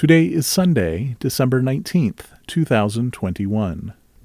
Today is Sunday, December 19th, 2021.